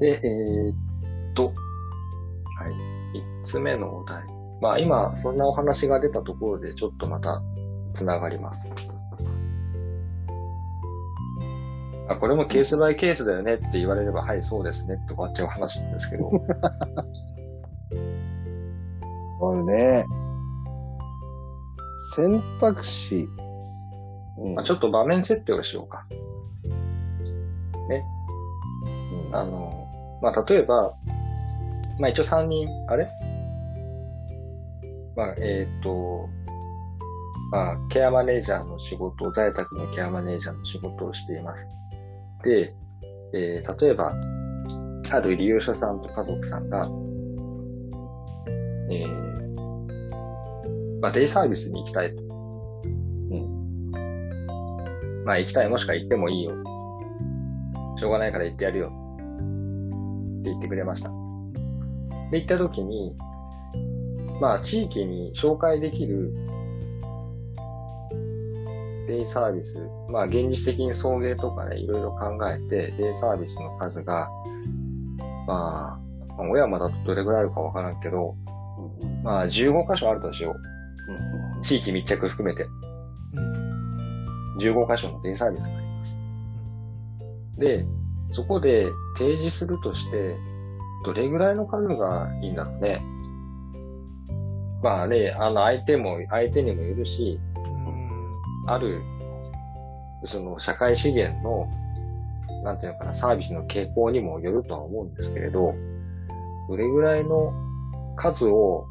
で、えー、っと、はい。三つ目のお題。まあ今、そんなお話が出たところで、ちょっとまた、つながります。あ、これもケースバイケースだよねって言われれば、はい、そうですねって終わっちゃう話なんですけど、これね、選択肢。うんまあ、ちょっと場面設定をしようか。うんあの、まあ、例えば、まあ、一応3人、あれ？まあ、えーと、まあ、ケアマネージャーの仕事、在宅のケアマネージャーの仕事をしています。で、えー例えば、ある利用者さんと家族さんが、えーまあ、デイサービスに行きたいと。うん。まあ、行きたい、もしくは行ってもいいよ。しょうがないから行ってやるよ。って言ってくれました。で、行った時に、まあ、地域に紹介できるデイサービス、まあ、現実的に送迎とかね、いろいろ考えて、デイサービスの数が、まあ、まあ小山だとどれぐらいあるかわからんけど、まあ、15箇所あるとしよう。地域密着含めて。15箇所のデイサービスがあります。で、そこで提示するとして、どれぐらいの数がいいんだろうね。まあね、あの相手も、相手にもよるし、ある、その社会資源の、なんていうのかな、サービスの傾向にもよるとは思うんですけれど、どれぐらいの数を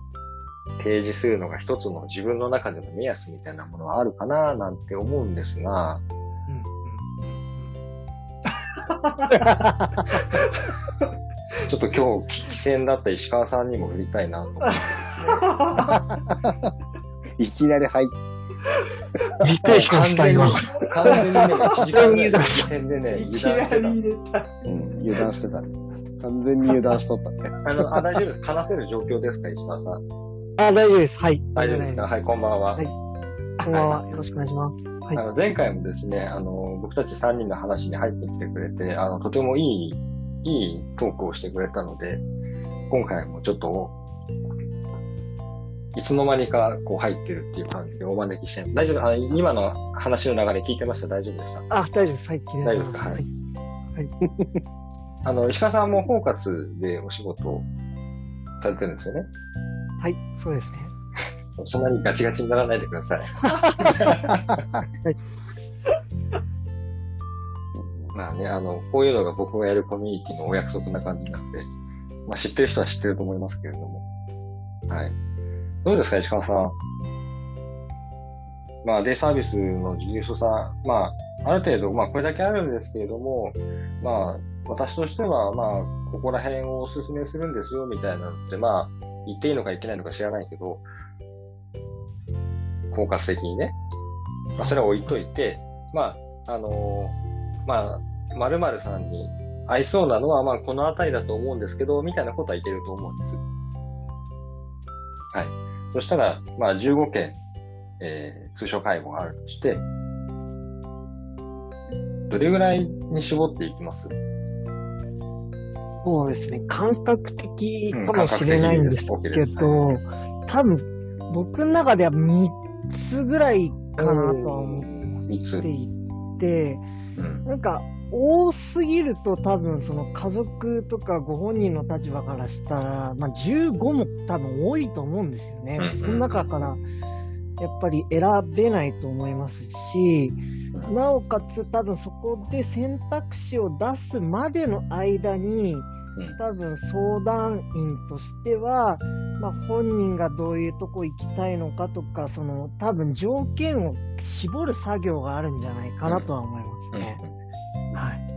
提示するのが一つの自分の中での目安みたいなものはあるかななんて思うんですが、ちょっと今日、危機戦だった石川さんにも振りたいなと思って。いきなり入っびっくりしました、今。完全にね、1時間ぐらい危機戦でね、いきな油断してた。り入れた。うん、油断してたね。完全に油断しとったね。あの、あ、大丈夫です。話せる状況ですか、石川さん。あ、大丈夫です。はい。大丈夫ですか？はい、こんばんは。はいこんばんは。よろしくお願いします。はいあの前回もですね、あの、僕たち3人の話に入ってきてくれて、あの、とてもいい、いいトークをしてくれたので、今回もちょっと、いつの間にかこう入ってるっていう感じでお招きして、大丈夫？あ今の話の流れ聞いてました？大丈夫でした？あ、大丈夫です。はい。大丈夫ですか？はいはい。あの、石川さんも包括でお仕事をされてるんですよね？はい。そうですね。そんなにガチガチにならないでください。まあね、あの、こういうのが僕がやるコミュニティのお約束な感じなんで、まあ知ってる人は知ってると思いますけれども。はい。どうですか、石川さん？まあ、デイサービスの事業所さん、まあ、ある程度、まあ、これだけあるんですけれども、まあ、私としては、まあ、ここら辺をお勧めするんですよ、みたいなのって、まあ、言っていいのか言ってないのか知らないけど、包括的にね。まあ、それは置いといて、まあ、あのーまあ、〇〇さんに合いそうなのは、まあ、この辺りだと思うんですけど、みたいなことは言ってると思うんです。はい。そしたら、まあ、15件、えー、通所介護があるとして、どれぐらいに絞っていきます？そうですね。感覚的かもしれないんですけです OK ど、多分、僕の中では3つぐらいかなとは思っていて、うん。なんか、多すぎると多分その家族とかご本人の立場からしたら、まあ15も多分多いと思うんですよね。うんうんその中からやっぱり選べないと思いますし、うんなおかつ多分そこで選択肢を出すまでの間に、うん多分相談員としては、まあ、本人がどういうとこ行きたいのかとか、その多分条件を絞る作業があるんじゃないかなとは思いますね。はい。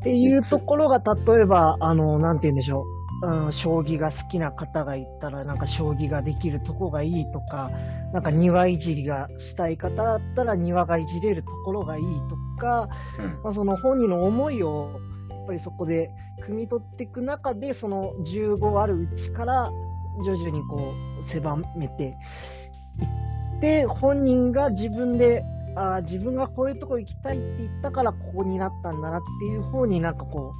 っていうところが、例えば、あの、なんて言うんでしょう。うん、将棋が好きな方がいたら、なんか将棋ができるとこがいいとか、なんか庭いじりがしたい方だったら庭がいじれるところがいいとか、うん。まあ、その本人の思いを、やっぱりそこで汲み取っていく中で、その15あるうちから、徐々にこう、狭めていって、本人が自分であー自分がこういうとこ行きたいって言ったからここになったんだなっていう方になんかこ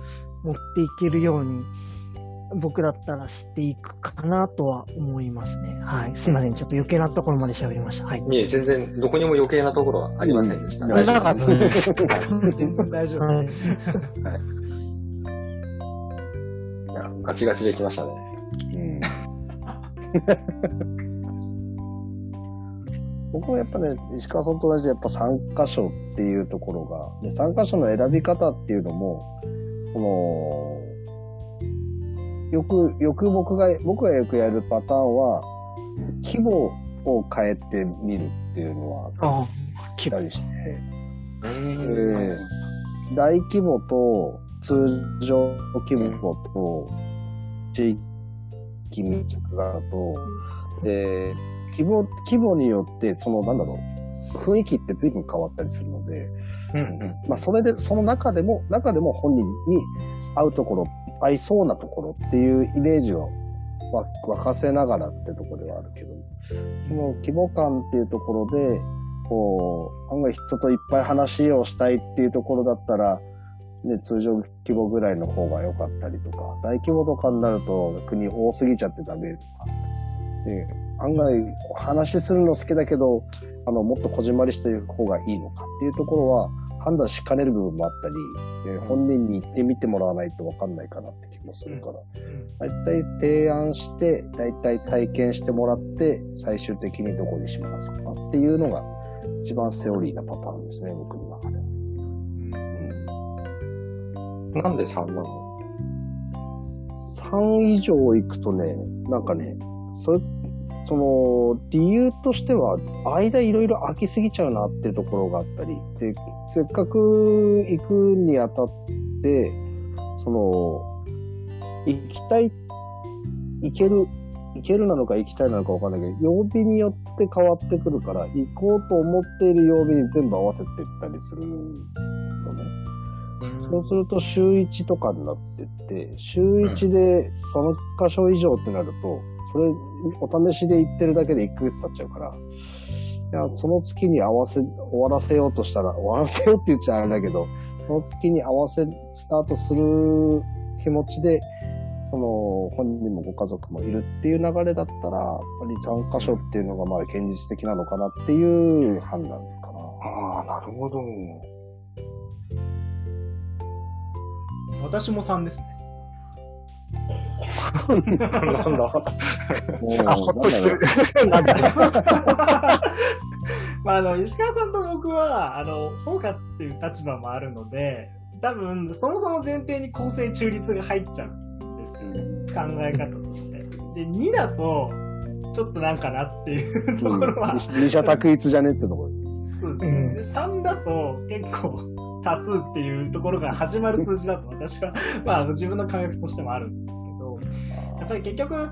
う持っていけるように僕だったらしていくかなとは思いますね。はい。すいません。ちょっと余計なところまで喋りました。はい。いえ、全然、どこにも余計なところはありませんでした。うん大丈夫です。全然大丈夫。はい。いやガチガチできましたね。うん僕はやっぱね、石川さんと同じでやっぱ参加賞っていうところが、で参加賞の選び方っていうのも、この、よく、よく僕が、僕がよくやるパターンは、規模を変えてみるっていうのはああ、あったりして、うえ大規模と通常規模と地域密着型と、で、規模、規模によって、その、なんだろう、雰囲気って随分変わったりするので、うんうん。まあ、それで、その中でも、中でも本人に合うところ、合いそうなところっていうイメージを沸かせながらってとこではあるけど、その規模感っていうところで、こう、案外人といっぱい話をしたいっていうところだったら、ね、通常規模ぐらいの方が良かったりとか、大規模とかになると逆に多すぎちゃってダメとか。で、案外話するの好きだけど、あの、もっとこじまりしてる方がいいのかっていうところは判断しかねる部分もあったり、で本人に言ってみてもらわないとわかんないかなって気もするから、大体提案して、大体体験してもらって、最終的にどこにしますかっていうのが一番セオリーなパターンですね、僕の中では。なんで3なの3以上行くとね、なんかね、それ、その、理由としては、間いろいろ空きすぎちゃうなっていうところがあったり、で、せっかく行くにあたって、その、行きたい、行ける、行けるなのか行きたいなのかわかんないけど、曜日によって変わってくるから、行こうと思っている曜日に全部合わせていったりするのね。そうすると週1とかになってって、週1でその箇所以上ってなると、それお試しで行ってるだけで1ヶ月経っちゃうから、いや、その月に合わせ、終わらせようとしたら、終わらせようって言っちゃあれだけど、その月に合わせ、スタートする気持ちで、その、本人もご家族もいるっていう流れだったら、やっぱり3箇所っていうのがまあ現実的なのかなっていう判断かな。ああ、なるほど。私も3ですね。なんだ。あ、ほっとしてる。なんだ まあ、あの、石川さんと僕は、あの、包括っていう立場もあるので、多分、そもそも前提に公正中立が入っちゃうんですよね。考え方として。で、2だと、ちょっとなんかなっていうところは、二者択一じゃねってところ。そうですね。で3だと結構多数っていうところが始まる数字だと私は、まあ自分の感覚としてもあるんですけど、やっぱり結局、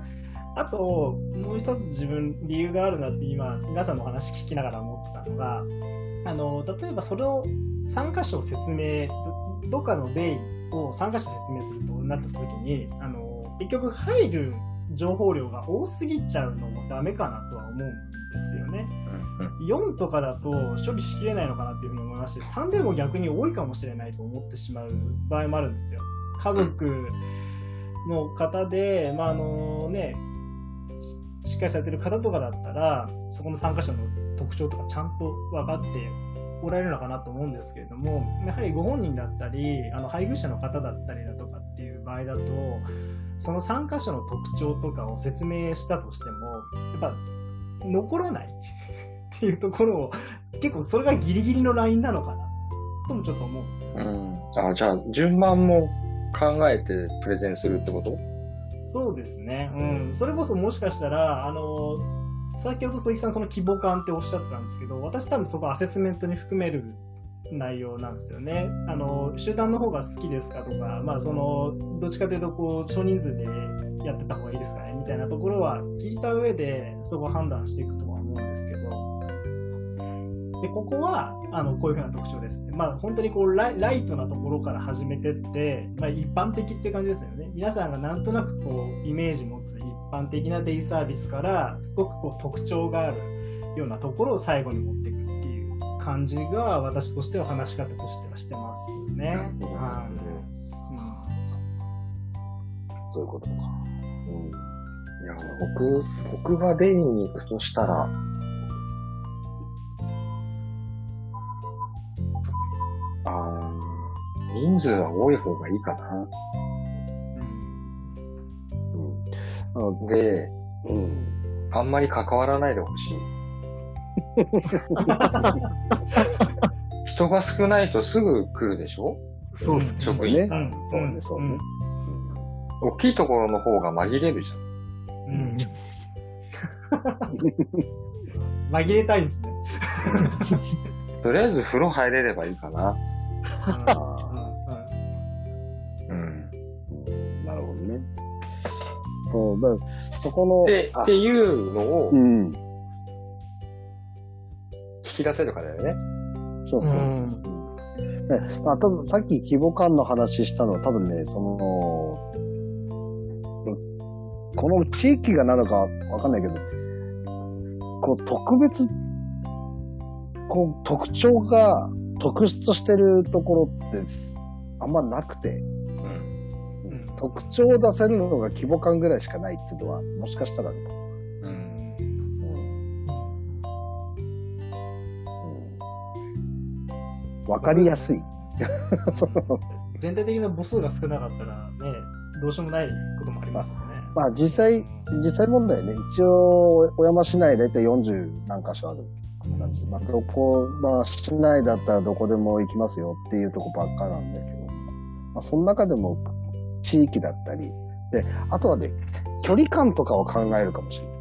あともう一つ自分理由があるなって今皆さんのお話聞きながら思ってたのが、あの、例えばそれを3箇所説明、どどっかのデイを3箇所説明するとなった時に、あの、結局入る情報量が多すぎちゃうのもダメかなとは思うんですよね。4とかだと処理しきれないのかなっていうふうに思いまして、3でも逆に多いかもしれないと思ってしまう場合もあるんですよ。家族の方で、まああのね、ししっかりされてる方とかだったら、そこの参加者の特徴とかちゃんと分かっておられるのかなと思うんですけれども、やはりご本人だったり、あの配偶者の方だったりだとかっていう場合だと、その参加者の特徴とかを説明したとしても、やっぱ残らない っていうところを、結構それがギリギリのラインなのかなともちょっと思うんですよ。うん。あ、じゃあ、順番も考えてプレゼンするってこと？そうですね。うん。それこそもしかしたら、あの、先ほど鈴木さんその規模感っておっしゃってたんですけど、私多分そこアセスメントに含める内容なんですよね。あの、集団の方が好きですかとか、まあその、どっちかというとこう、少人数でやってた方がいいですかねみたいなところは聞いた上で、そこを判断していくとは思うんですけど、で、ここは、あの、こういうふうな特徴ですって。まあ、本当にこうライ、トなところから始めてって、まあ、一般的って感じですよね。皆さんがなんとなくこう、イメージ持つ一般的なデイサービスから、すごくこう、特徴があるようなところを最後に持っていく感じが私としては話し方としてはしてますね。そういうことか。うん。いや、僕、僕がデイに行くとしたら、あー人数は多い方がいいかな。うん。で、うん。あんまり関わらないでほしい。人が少ないとすぐ来るでしょ？そうっすね。職員さ。うんん。そうね、そうね。大きいところの方が紛れるじゃん。うん紛れたいんですね。とりあえず風呂入れればいいかな。うん。うんなるほどね。そう、だからそこの、っていうのをうん。聞き出せるかだよね。そうそう。うんね、まあ、多分さっき規模感の話したのは多分ね、その、この地域がなのかわかんないけど、こう特別、こう特徴が特出してるところってあんまなくて、うん。うん特徴を出せるのが規模感ぐらいしかないっていうのは、もしかしたらあわかりやすい。全体的な母数が少なかったらね、どうしようもないこともありますよね。まあ実際、実際問題ね、一応、小山市内大体40何箇所ある感じで、まあどこ、まあ市内だったらどこでも行きますよっていうとこばっかなんだけど、まあその中でも地域だったり、で、あとはね、距離感とかを考えるかもしれない。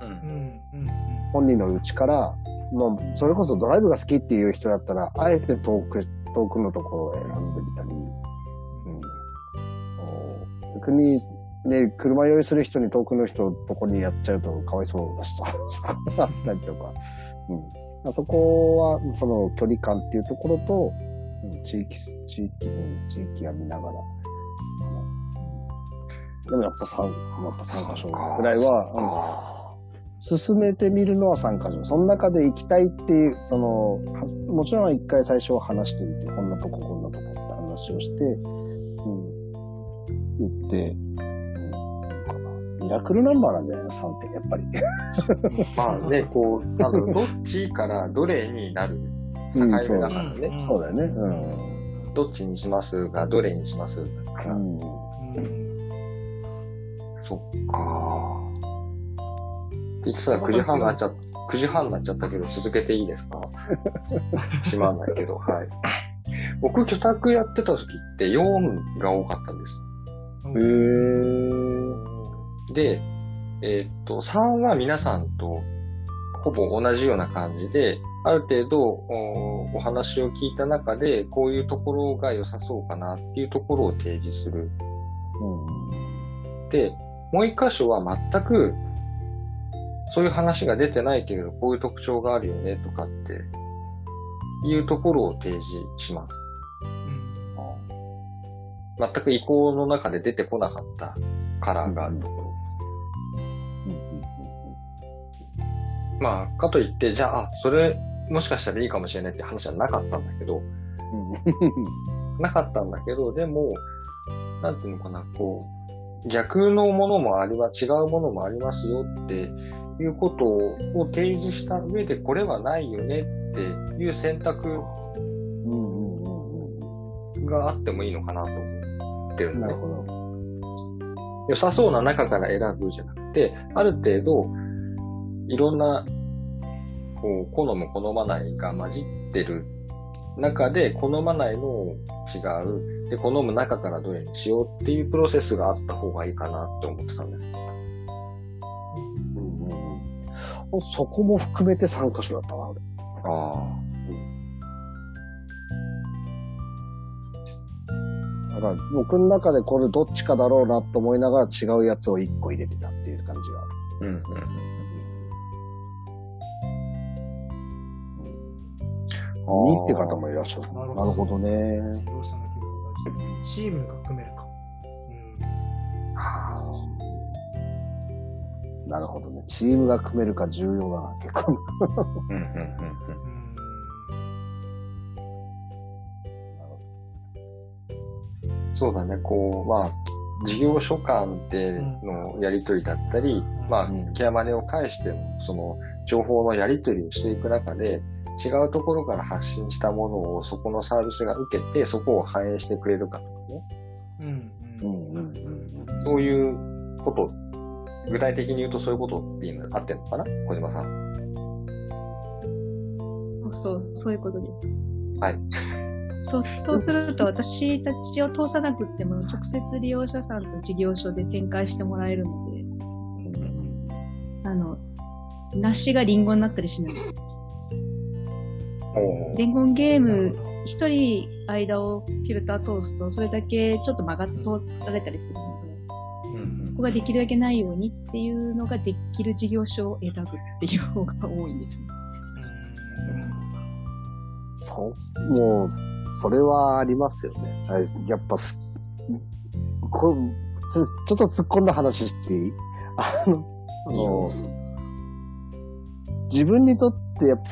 うん。うんうん本人のうちから、まあ、それこそドライブが好きっていう人だったら、あえて遠く、遠くのところを選んでみたり、うん。お逆に、ね、車酔いする人に遠くの人とこにやっちゃうとかわいそうだしさ、あったりとか。うんまあ、そこは、その距離感っていうところと、うん、地域、地域、うん、地域が見ながら。でもやっぱ3、やっぱ3箇所ぐらいは、進めてみるのは3箇所。その中で行きたいっていう、その、はもちろん一回最初は話してみて、こんなとこ、こんなとこって話をして、うん、言って、うん、かな。ミラクルナンバーなんじゃないの ?3 って、やっぱり。ー まあね、こう、あの、どっちからどれになる境目だからね。うんそうだよね。うん。どっちにしますが、どれにしますだから。うん。うんそっか結局さ、9時半になっちゃっ9時半になっちゃったけど、続けていいですか？しまんないけど、はい。僕、居宅やってた時って4が多かったんです。へー。で、えーっと、3は皆さんとほぼ同じような感じで、ある程度おお話を聞いた中で、こういうところが良さそうかなっていうところを提示する。で、もう一箇所は全く、そういう話が出てないけれど、こういう特徴があるよねとかって、いうところを提示します。全く意向の中で出てこなかったカラーがあるところ。まあ、かといって、じゃあ、あ、それ、もしかしたらいいかもしれないって話はなかったんだけど、なかったんだけど、でも、なんていうのかな、こう、逆のものもありは、違うものもありますよっていうことを提示した上で、これはないよねっていう選択があってもいいのかなと思ってるんですど。良さそうな中から選ぶじゃなくて、ある程度、いろんな、こう、好む好まないが混じってる中で、好まないのを違う。で、好む中からどれにしようっていうプロセスがあった方がいいかなって思ってたんです。うんうんうんそこも含めて3箇所だったな、俺。あだから僕の中でこれどっちかだろうなと思いながら違うやつを1個入れてたっていう感じがある。あ。うんうん。2って方もいらっしゃる。なるほどなるほどね。チームが組めるか。はあ、なるほどね。チームが組めるか重要だな、結構。そうだね、こう、まあ、事業所間でのやり取りだったり、うん、まあ、ケアマネを介しての、その、情報のやり取りをしていく中で、違うところから発信したものをそこのサービスが受けて、そこを反映してくれるかとかね。うんうんうんうんそういうこと、具体的に言うとそういうことっていうの合ってるのかな小島さん。そう、そういうことです。はい。そう、そうすると私たちを通さなくっても直接利用者さんと事業所で展開してもらえるので、あの、梨がリンゴになったりしない。伝言ゲーム、一人間をフィルター通すと、それだけちょっと曲がって通られたりするので、うんそこができるだけないようにっていうのができる事業所を選ぶっていう方が多いんですね。そう、もう、それはありますよね。あやっぱす、こちょちょっと突っ込んだ話していい？あの、その、自分にとってやっぱ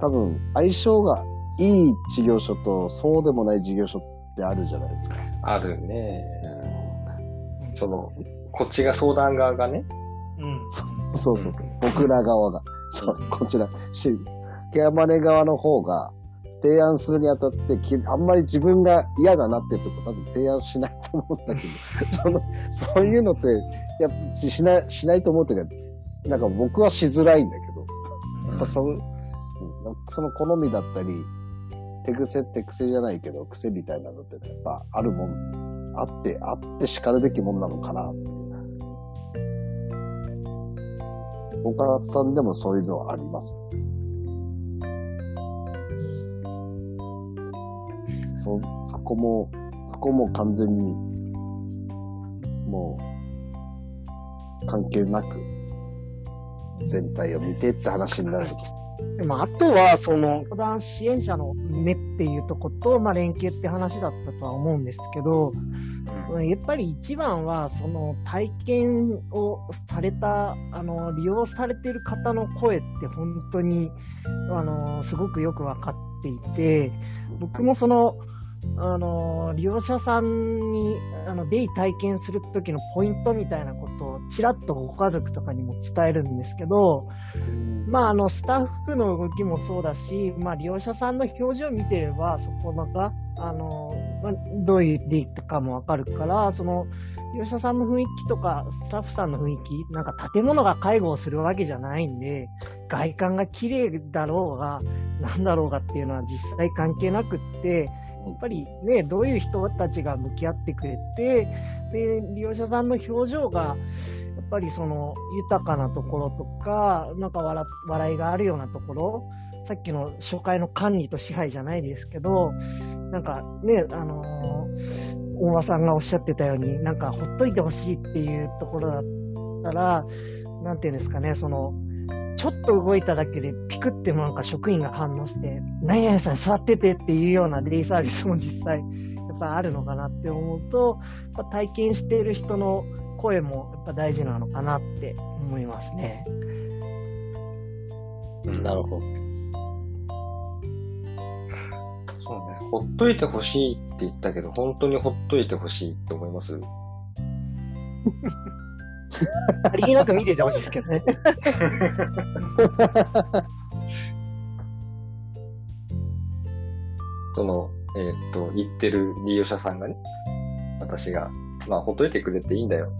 多分相性がいい事業所とそうでもない事業所ってあるじゃないですか。あるね。その、こっちが相談側がね。うん。そうそうそう。僕ら側が。そう、こちら、しケアマネ側の方が提案するにあたってき、あんまり自分が嫌だなってとこ多分提案しないと思うんだけど、その、そういうのって、やっぱししない、しないと思うっていうか、なんか僕はしづらいんだけど、やっぱそう、うんその好みだったり、手癖って癖じゃないけど、癖みたいなのってやっぱあるもん、あって、あって叱るべきもんなのかなっていう。岡田さんでもそういうのはあります？そ、そこも、そこも完全に、もう、関係なく、全体を見てって話になる。でもあとは、その、相談支援者の目っていうとこと、まあ、連携って話だったとは思うんですけど、やっぱり一番は、その体験をされた、あの、利用されている方の声って本当に、あの、すごくよくわかっていて、僕もその、あの、利用者さんに、あの、デイ体験するときのポイントみたいなことを、ちらっとご家族とかにも伝えるんですけど、まあ、あの、スタッフの動きもそうだし、まあ、利用者さんの表情を見てれば、そこが、あの、まあ、どういうデイとかもわかるから、その、利用者さんの雰囲気とか、スタッフさんの雰囲気、なんか建物が介護をするわけじゃないんで、外観が綺麗だろうが、なんだろうがっていうのは実際関係なくって、やっぱりね、どういう人たちが向き合ってくれて、で、利用者さんの表情が、やっぱりその豊かなところとか、なんか笑笑いがあるようなところ、さっきの初回の管理と支配じゃないですけど、なんかね、あのー大場さんがおっしゃってたように、なんかほっといてほしいっていうところだったら、なんていうんですかね、その、ちょっと動いただけでピクってなんか職員が反応して、何々さん座っててっていうようなデイサービスも実際、やっぱあるのかなって思うと、やっぱ体験している人の声もやっぱ大事なのかなって思いますね。なるほど。そうね。ほっといてほしいって言ったけど、本当にほっといてほしいって思います？ありげなく見ててほしいですけどね。その、えーっと、言ってる利用者さんがね、私が、まあ、ほっといてくれていいんだよ。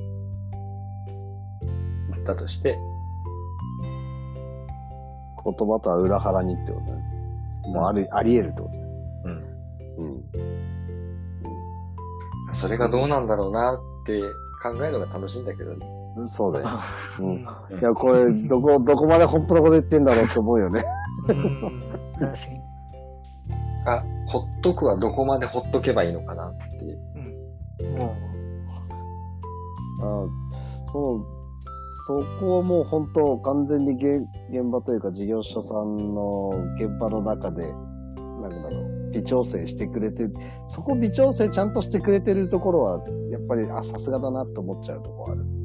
言ったとして、言葉とは裏腹にってことね。もうあり、あり得るってことね。うん。うん。それがどうなんだろうなって考えるのが楽しいんだけどね。そうだよ。う。うんん。いや、これ、どこ、どこまで本当のこと言ってんだろうって思うよね。うん確かに。あ、ほっとくはどこまでほっとけばいいのかなっていう。もあそう、そこをもう本当完全に現現場というか事業所さんの現場の中で、なんだろう、微調整してくれて、そこ微調整ちゃんとしてくれてるところは、やっぱり、あ、さすがだなって思っちゃうところある。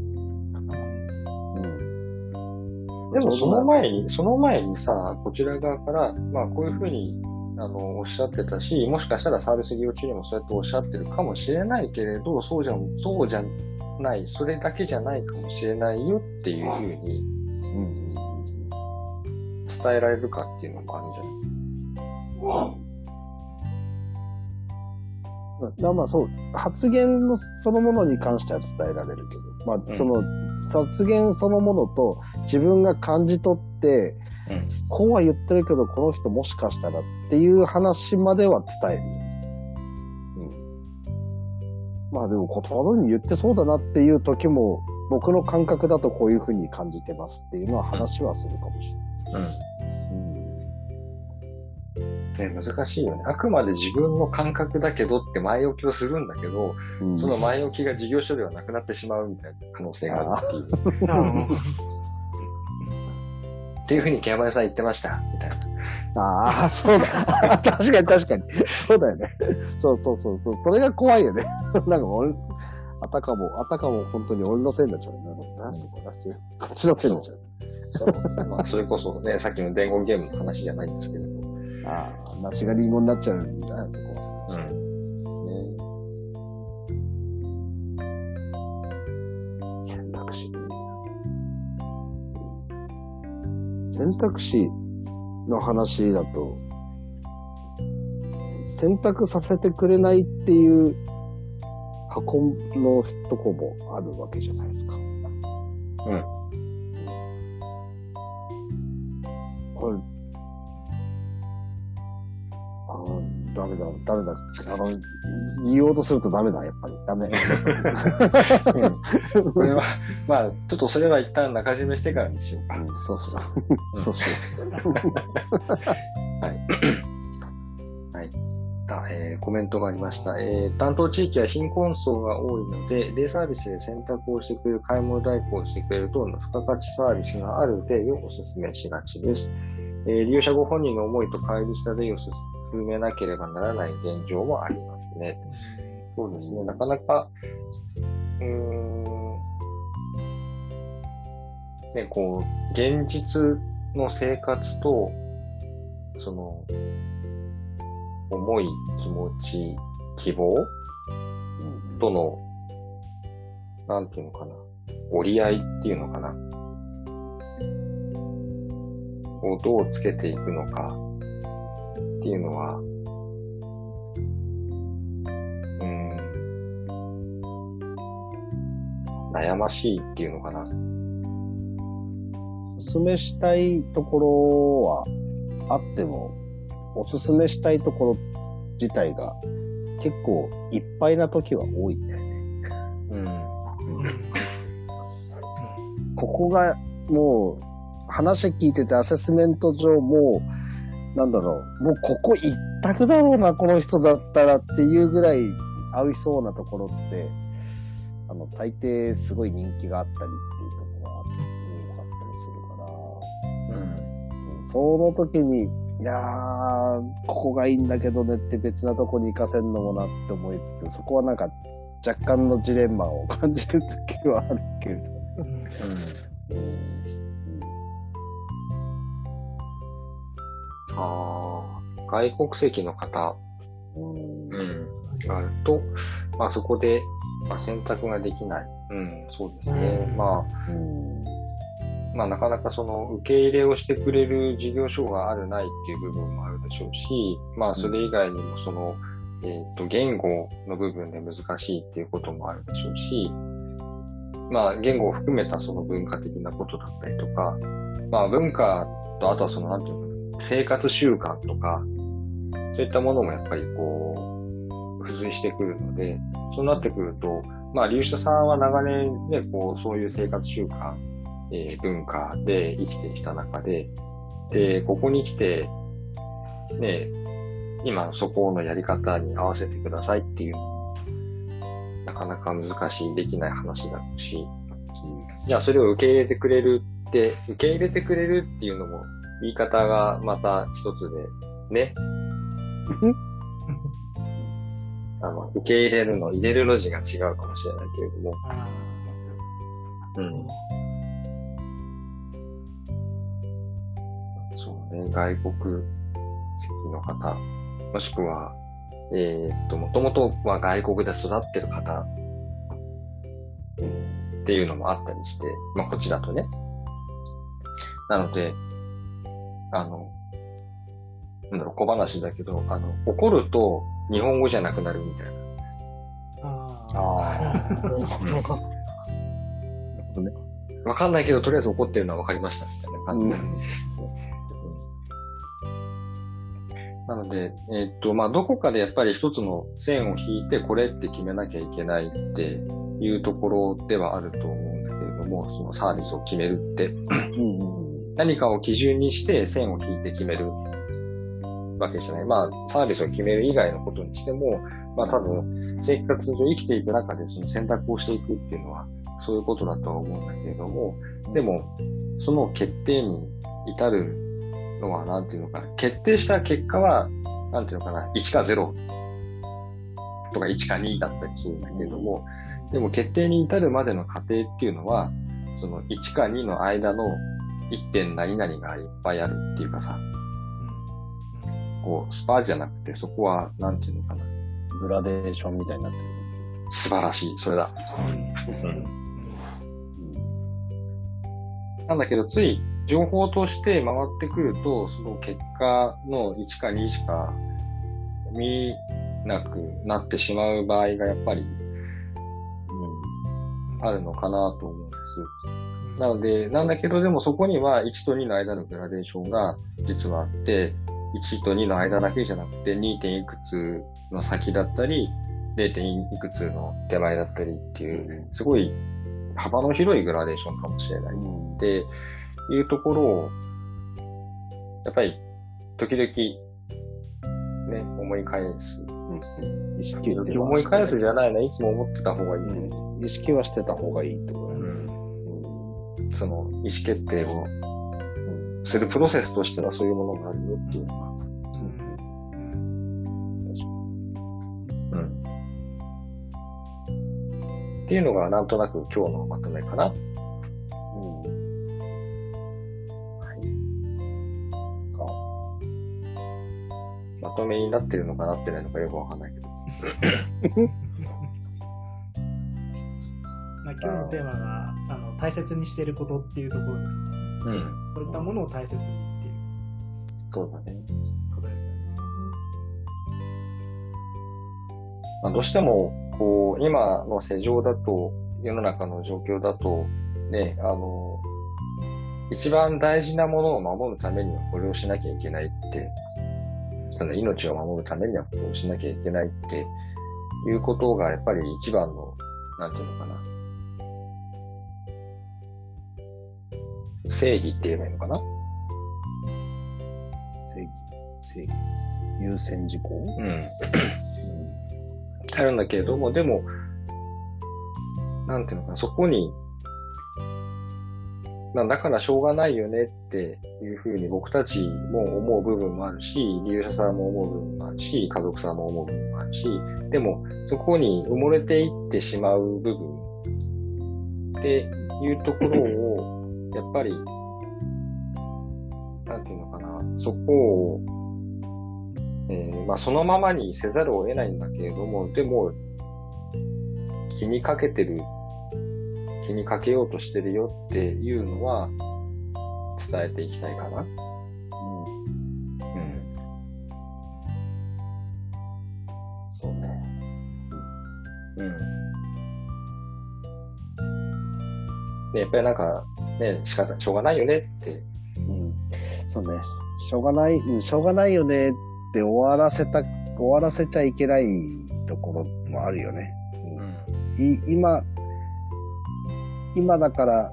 でもその前に、その前にさ、こちら側から、まあこういうふうにあの、おっしゃってたし、もしかしたらサービス利用中にもそうやっておっしゃってるかもしれないけれど、そうじゃ、そうじゃない、それだけじゃないかもしれないよっていうふうにうん。伝えられるかっていうのもあるんじゃない？だからまあそう、発言のそのものに関しては伝えられるけど、まあその、発言そのものと自分が感じ取って、こうは言ってるけど、この人もしかしたらっていう話までは伝える。うん。まあでも言葉に言ってそうだなっていう時も、僕の感覚だとこういうふうに感じてますっていうのは話はするかもしうん。れない。ね、難しいよね。あくまで自分の感覚だけどって前置きをするんだけど、うん。その前置きが事業所ではなくなってしまうみたいな可能性があるっていう。あっていうふうにケアマネさん言ってました、みたいな。ああ、そうだ。確かに確かに。そうだよね。そうそうそうそう。それが怖いよね。なんか俺、あたかも、あたかも本当に俺のせいになっちゃうね。なそこっちのせいになっちゃう。そう。まあ、それこそね、さっきの伝言ゲームの話じゃないんですけれど。ああ、梨がリンゴになっちゃうんだよ、そこは。うん。ね選択肢。選択肢の話だと、選択させてくれないっていう箱のとこもあるわけじゃないですか。うん。これ、ダメだ、ダメだ。あの、言おうとするとダメだ、やっぱり。ダメ。これは、まあ、ちょっとそれは一旦中締めしてからにしようか。うんそうそう。そうしよ あえーコメントがありました、えー担当地域は貧困層が多いので、デイサービスで選択をしてくれる、買い物代行をしてくれる等の付加価値サービスがある例をお勧めしがちです。えー利用者ご本人の思いと乖離した例を進めなければならない現状もありますね。そうですね、なかなか、うーん、ね、こう、現実の生活と、その、思い、気持ち、希望との、なんていうのかな、折り合いっていうのかな、をどうつけていくのかっていうのは、うーん、悩ましいっていうのかな。おすすめしたいところはあっても、おすすめしたいところ自体が結構いっぱいな時は多いんだよね。うん。ここがもう話聞いててアセスメント上もう、なんだろう、もうここ一択だろうな、この人だったらっていうぐらい合いそうなところって、あの、大抵すごい人気があったりっていうところが多かったりするから、うん。その時に、いやー、ここがいいんだけどねって別なとこに行かせるのもなって思いつつ、そこはなんか若干のジレンマを感じる時はあるけれど。ああ、外国籍の方、うん。うん、があると、まあそこで、まあ、選択ができない。うん、そうですね。うん。まうん。あ、まあなかなかその受け入れをしてくれる事業所があるないっていう部分もあるでしょうし、まあそれ以外にもその、えっ、と、言語の部分で難しいっていうこともあるでしょうし、まあ言語を含めたその文化的なことだったりとか、まあ文化とあとはそのなんていうの生活習慣とか、そういったものもやっぱりこう、付随してくるので、そうなってくると、まあ、流者さんは長年ね、こう、そういう生活習慣、えー文化で生きてきた中で、で、ここに来て、ね、今そこのやり方に合わせてくださいっていう、なかなか難しい、できない話だし、じゃあそれを受け入れてくれるって、受け入れてくれるっていうのも、言い方がまた一つで、ね。あの、受け入れるの、入れるの字が違うかもしれないけれども、あうん。そうね、外国籍の方、もしくは、えーっと、もともとは外国で育ってる方、っていうのもあったりして、まあ、こっちだとね。なので、あの、なんだろう、小話だけど、あの、怒ると日本語じゃなくなるみたいな。ああ。なるほどね。わかんないけど、とりあえず怒ってるのはわかりました、みたいな感じで。なので、えーっと、まあ、どこかでやっぱり一つの線を引いて、これって決めなきゃいけないっていうところではあると思うんだけれども、そのサービスを決めるって、うんうん何かを基準にして線を引いて決めるわけじゃない。まあ、サービスを決める以外のことにしても、まあ多分、生活上生きていく中でその選択をしていくっていうのは、そういうことだとは思うんだけれども、でも、その決定に至るのは、なんていうのかな、決定した結果は、なんていうのかな、1か0とか1か2だったりするんだけれども、でも決定に至るまでの過程っていうのは、その1か2の間の1点何々がいっぱいあるっていうかさ、こう、スパーじゃなくて、そこは、なんていうのかな、グラデーションみたいになってる。素晴らしい、それだ。うん。なんだけど、つい情報として回ってくると、その結果の1か2しか見なくなってしまう場合がやっぱり、うん、あるのかなと思うんです。なので、なんだけど、でもそこには1と2の間のグラデーションが実はあって、1と2の間だけじゃなくて 2. 点いくつの先だったり、0. 点いくつの手前だったりっていう、すごい幅の広いグラデーションかもしれない。っていうところを、やっぱり時々、ね、思い返す。意識っていうのは思い返すじゃないな、いつも思ってた方がいい。うん意識はしてた方がいいってこと。その意思決定をするプロセスとしてはそういうものがあるよっていうのは。うん。っていうのがなんとなく今日のまとめかな。まとめになってるのかなってないのかよくわかんないけど。まあ、今日のテーマがあの大切にしていることっていうところですね。うん。そういったものを大切にっていうそうだね。ことですよね。まあ、どうしても、こう、今の世情だと、世の中の状況だと、ね、あの、一番大事なものを守るためにはこれをしなきゃいけないって、その命を守るためにはこれをしなきゃいけないっていうことがやっぱり一番の、なんていうのかな。正義って言えばいいのかな？正義、正義。優先事項？うん。あるんだけれども、でも、なんていうのかな、そこに、なんだからしょうがないよねっていうふうに僕たちも思う部分もあるし、利用者さんも思う部分もあるし、家族さんも思う部分もあるし、でもそこに埋もれていってしまう部分っていうところを、やっぱり、なんていうのかな、そこを、えーまあそのままにせざるを得ないんだけれども、でも、気にかけてる、気にかけようとしてるよっていうのは、伝えていきたいかな。うん。そうね。うん。で、やっぱりなんか、ね、仕方、しょうがないよねって。うん。そうね。しょうがない、うんしょうがないよねって終わらせた、終わらせちゃいけないところもあるよね。うん。い今、今だから、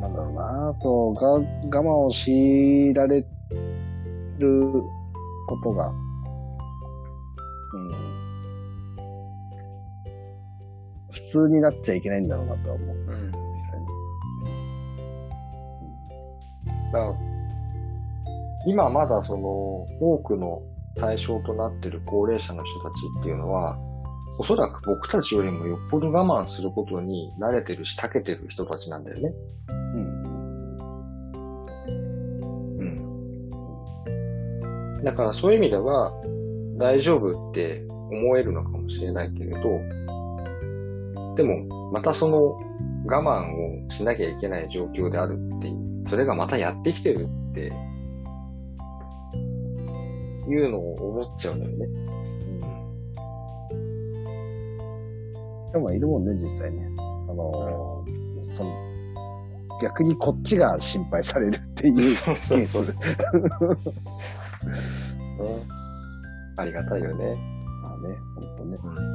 なんだろうな、そう、が、我慢を強いられることが、うん、通になっちゃいけないんだろうなとは思う。うん。実際に。だから今まだその多くの対象となっている高齢者の人たちっていうのは、おそらく僕たちよりもよっぽど我慢することに慣れてるし、長けてる人たちなんだよね。うん。うん。だからそういう意味では、大丈夫って思えるのかもしれないけれど、でも、またその我慢をしなきゃいけない状況であるっていう、それがまたやってきてるっていうのを思っちゃうんだよね。人もいるもんね、実際ね。あのー、その、逆にこっちが心配されるっていう ケース。ね、ありがたいよね。まあね、ほんとね。うん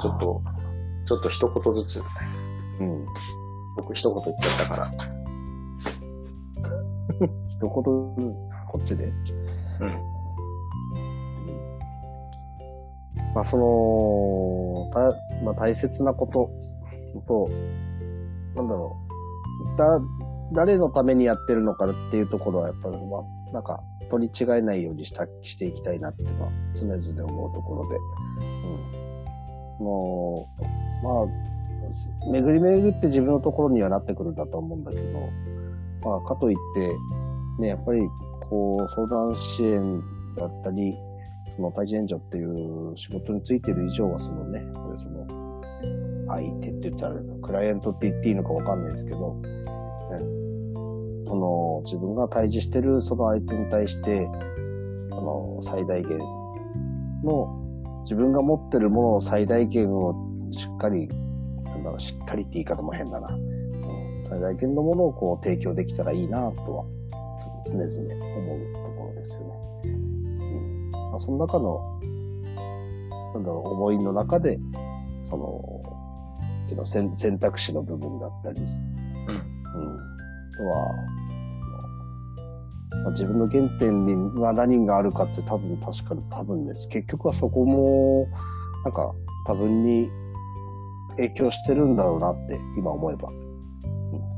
ちょっと、ちょっと一言ずつ。うん。僕一言言っちゃったから。一言ずつ、こっちで。うん。まあ、その、た、まあ、大切なことと、なんだろう。だ、誰のためにやってるのかっていうところは、やっぱり、まあ、なんか、取り違えないようにしたしていきたいなっていうのは常々思うところで。うん。もう、まあ、巡り巡って自分のところにはなってくるんだと思うんだけど、まあ、かといって、ね、やっぱり、こう、相談支援だったり、その対人援助っていう仕事についてる以上は、そのね、これその、相手って言ったら、クライアントって言っていいのかわかんないですけど、ね、その、自分が対峙してるその相手に対して、あの、最大限の、自分が持ってるものを最大限をしっかり、なんだろう、しっかりって言い方も変だな。最大限のものをこう提供できたらいいなとは、常々思うところですよね。うんまあ、その中の、なんだろう、思いの中で、その、の選選択肢の部分だったり、うん。うん。あとは、まあ、自分の原点には何があるかって多分確かに多分です。結局はそこも、なんか多分に影響してるんだろうなって今思えば、うん、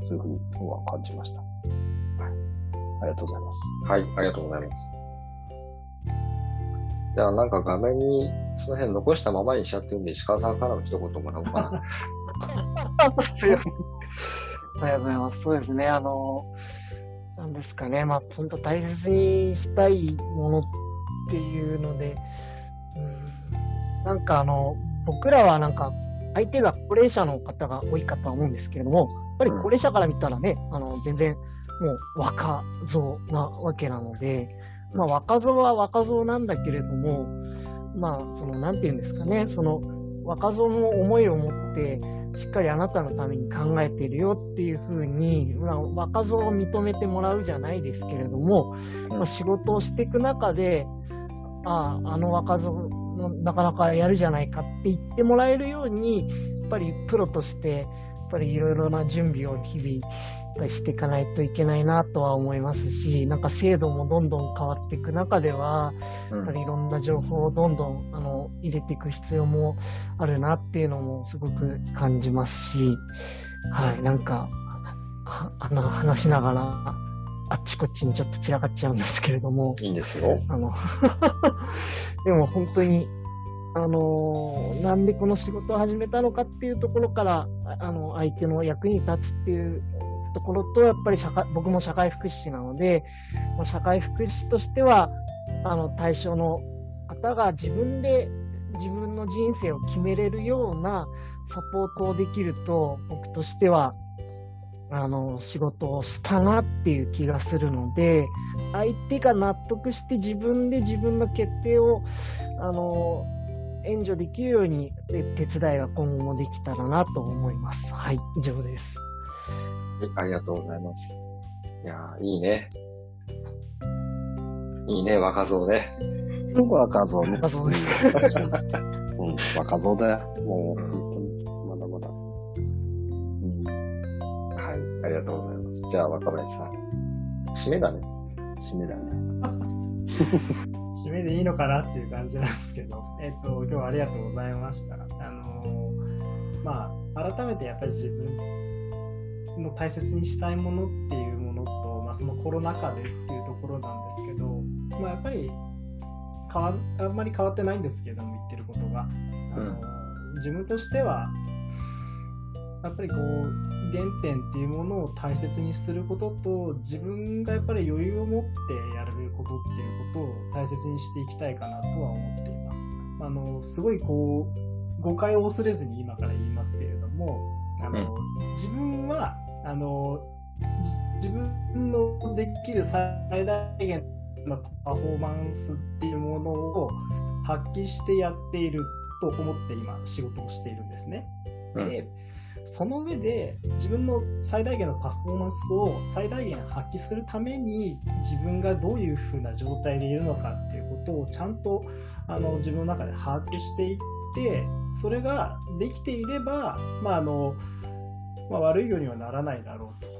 そういうふうに今日は感じました。はい。ありがとうございます。はい、ありがとうございます。じゃあなんか画面にその辺残したままにしちゃってるんで、石川さんからの一言もらおうかな。ありがとうございます。そうですね。あの、なんですかね。まあ、本当大切にしたいものっていうので、うん、なんかあの、僕らはなんか、相手が高齢者の方が多いかとは思うんですけれども、やっぱり高齢者から見たらね、あの、全然もう若造なわけなので、まあ、若造は若造なんだけれども、まあ、その、なんていうんですかね、その、若造の思いを持って、しっかりあなたのために考えてるよっていうふうに、まあ、若造を認めてもらうじゃないですけれども、まあ、仕事をしていく中で、ああ、あの若造のなかなかやるじゃないかって言ってもらえるように、やっぱりプロとして、ぱりいろいろな準備を日々していかないといけないなとは思いますし、なんか制度もどんどん変わっていく中では、やっぱりいろんな情報をどんどんあの入れていく必要もあるなっていうのもすごく感じますし、はい、なんか、あの、話しながら、あっちこっちにちょっと散らかっちゃうんですけれども。いいんですよ。あの、でも本当に、あのなんでこの仕事を始めたのかっていうところから、あの、相手の役に立つっていうところと、やっぱり社会、僕も社会福祉士なので、まあ、社会福祉士としては、あの、対象の方が自分で自分の人生を決めれるようなサポートをできると、僕としては、あの、仕事をしたなっていう気がするので、相手が納得して自分で自分の決定を、あの、援助できるように手伝いが今後もできたらなと思います。はい、以上です。ありがとうございます。いやいいね。いいね、若造ね。若造ね。若造です。うん、若造だよ。もう、本当に、まだまだ。うん。はい、ありがとうございます。じゃあ、若林さん。締めだね。締めだね。締めでいいのかなっていう感じなんですけど、えっ、と、今日はありがとうございました。あのー、まあ、改めてやっぱり自分の大切にしたいものっていうものと、まあ、そのコロナ禍でっていうところなんですけど、まあ、やっぱり変わあんまり変わってないんですけども言ってることが、あの、うん、自分としてはやっぱりこう原点っていうものを大切にすることと自分がやっぱり余裕を持ってやれることっていうことを大切にしていきたいかなとは思っています。あのすごいこう誤解を恐れずに今から言いますけれどもあの、自分はあの自分のできる最大限のパフォーマンスっていうものを発揮してやっていると思って今仕事をしているんですね。うんでその上で自分の最大限のパフォーマンスを最大限発揮するために自分がどういうふうな状態でいるのかっていうことをちゃんとあの自分の中で把握していってそれができていれば、まああのまあ、悪いようにはならないだろうと。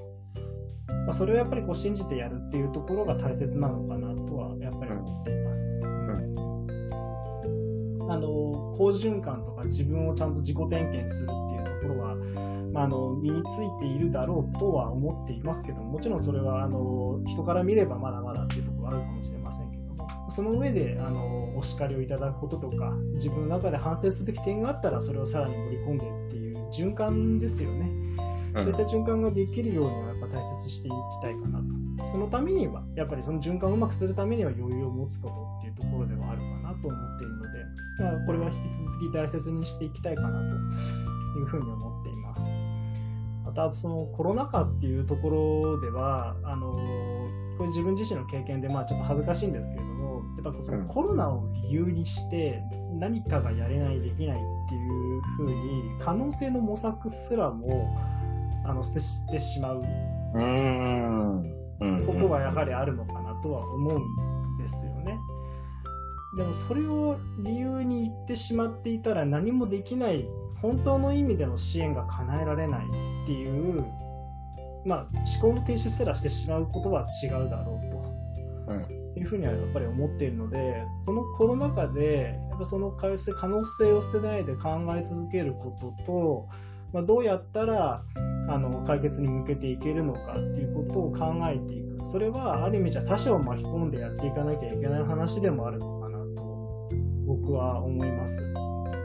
まあ、それをやっぱりこう信じてやるっていうところが大切なのかなとはやっぱり思っています。あの好循環とか自分をちゃんと自己点検するってまあ、あの身についているだろうとは思っていますけどもちろんそれはあの人から見ればまだまだっていうところはあるかもしれませんけどもその上であのお叱りをいただくこととか自分の中で反省すべき点があったらそれをさらに盛り込んでっていう循環ですよね。そういった循環ができるようにはやっぱ大切にしていきたいかなと。そのためには、やっぱりその循環をうまくするためには余裕を持つことっていうところではあるかなと思っているので、だからこれは引き続き大切にしていきたいかなというふうに思っています。また、そのコロナ禍っていうところでは、あの、これ自分自身の経験で、まあちょっと恥ずかしいんですけれども、やっぱそのコロナを理由にして何かがやれない、できないっていうふうに、可能性の模索すらも、あの捨てしてしまうことはやはりあるのかなとは思うん。でもそれを理由に言ってしまっていたら何もできない本当の意味での支援が叶えられないっていう、まあ、思考の停止すらしてしまうことは違うだろうと。うんいうふうにはやっぱり思っているのでこのコロナ禍でやっぱその可能性可能性を捨てないで考え続けることと、まあ、どうやったらあの解決に向けていけるのかっていうことを考えていくそれはある意味じゃ他者を巻き込んでやっていかなきゃいけない話でもあるのか僕は思います。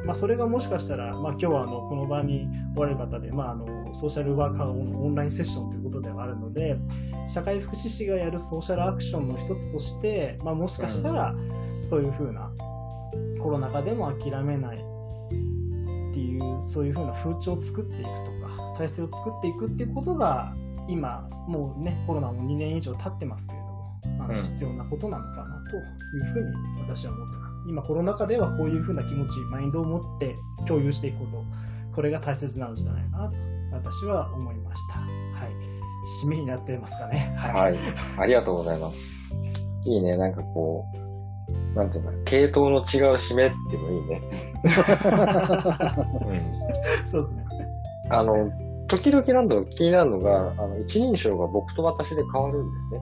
まあ、それがもしかしたら、まあ、今日はあのこの場におられる方で、まあ、あのソーシャルワーカーのオンラインセッションということではあるので社会福祉士がやるソーシャルアクションの一つとして、まあ、もしかしたらそういうふうなコロナ禍でも諦めないっていうそういうふうな風潮を作っていくとか体制を作っていくっていうことが今もうねコロナも2年以上経ってますけれどもあのうん必要なことなのかなというふうに私は思ってます今コロナ禍ではこういうふうな気持ちマインドを持って共有していくことこれが大切なんじゃないかなと私は思いましたはい締めになってますかねはい。ありがとうございます。いいね。なんかこう、なんていうの、系統の違う締めっていうのいいね。うん。そうですねあの、時々なんだろう気になるのが、あの、一人称が僕と私で変わるんですね。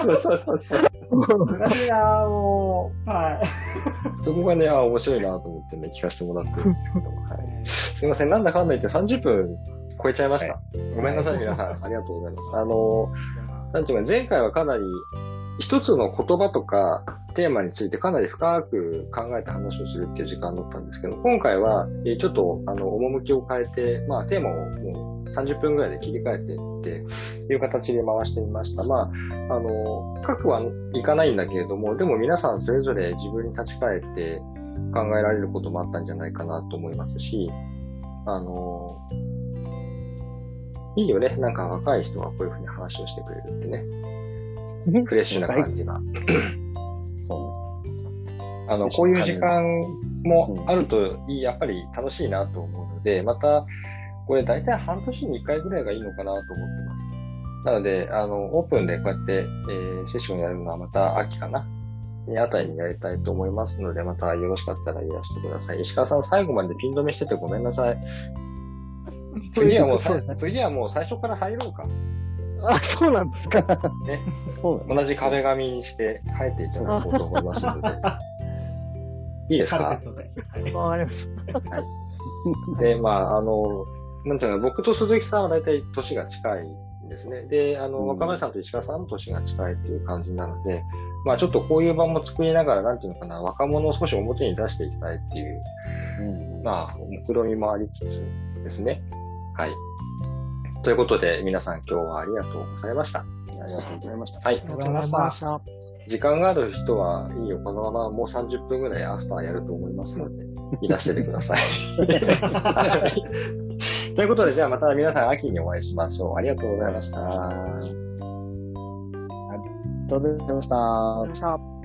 そうそうそうそう。いなぁもうはいそこがね、あ面白いなと思ってね、聞かせてもらってるんですけど、はい。すいません、なんだかんだ言って30分超えちゃいました。ごめんなさい、皆さん。ありがとうございます。あの、なんていうか、前回はかなり、一つの言葉とかテーマについてかなり深く考えて話をするっていう時間だったんですけど、今回は、えーちょっと、あの、趣を変えて、まあ、テーマをもう30分ぐらいで切り替えていって、いう形で回してみました。まあ、あの、深くはいかないんだけれども、でも皆さんそれぞれ自分に立ち返って考えられることもあったんじゃないかなと思いますし、あの、いいよね。なんか若い人がこういうふうに話をしてくれるってね。フレッシュな感じが。そうあの、こういう時間もあるといい、やっぱり楽しいなと思うので、また、これ大体半年に1回ぐらいがいいのかなと思ってます。なので、あの、オープンでこうやって、えーセッションやるのはまた秋かなにあたりにやりたいと思いますので、またよろしかったらいらしてください。石川さん、最後までピン止めしててごめんなさい。次はもう次はもう最初から入ろうか。あ、そうなんですか。そうだね。同じ壁紙にして入っていただこうと思いますので。いいですか？わかりました。で、まあ、あの、なんていうの、僕と鈴木さんは大体年が近いんですね。で、あの、うん若林さんと石川さんの年が近いっていう感じなので、まあちょっとこういう場も作りながら、なんていうのかな、若者を少し表に出していきたいっていう、うんまあ、目論みもありつつですね。はい。ということで、皆さん今日はありがとうございました。ありがとうございました。はいあ。りがとうございました。時間がある人はいいよ。このままもう30分ぐらいアフターやると思いますので、いらしててください。はいということで、じゃあまた皆さん秋にお会いしましょう。ありがとうございました。どうぞありがとうございましたありがとうございました。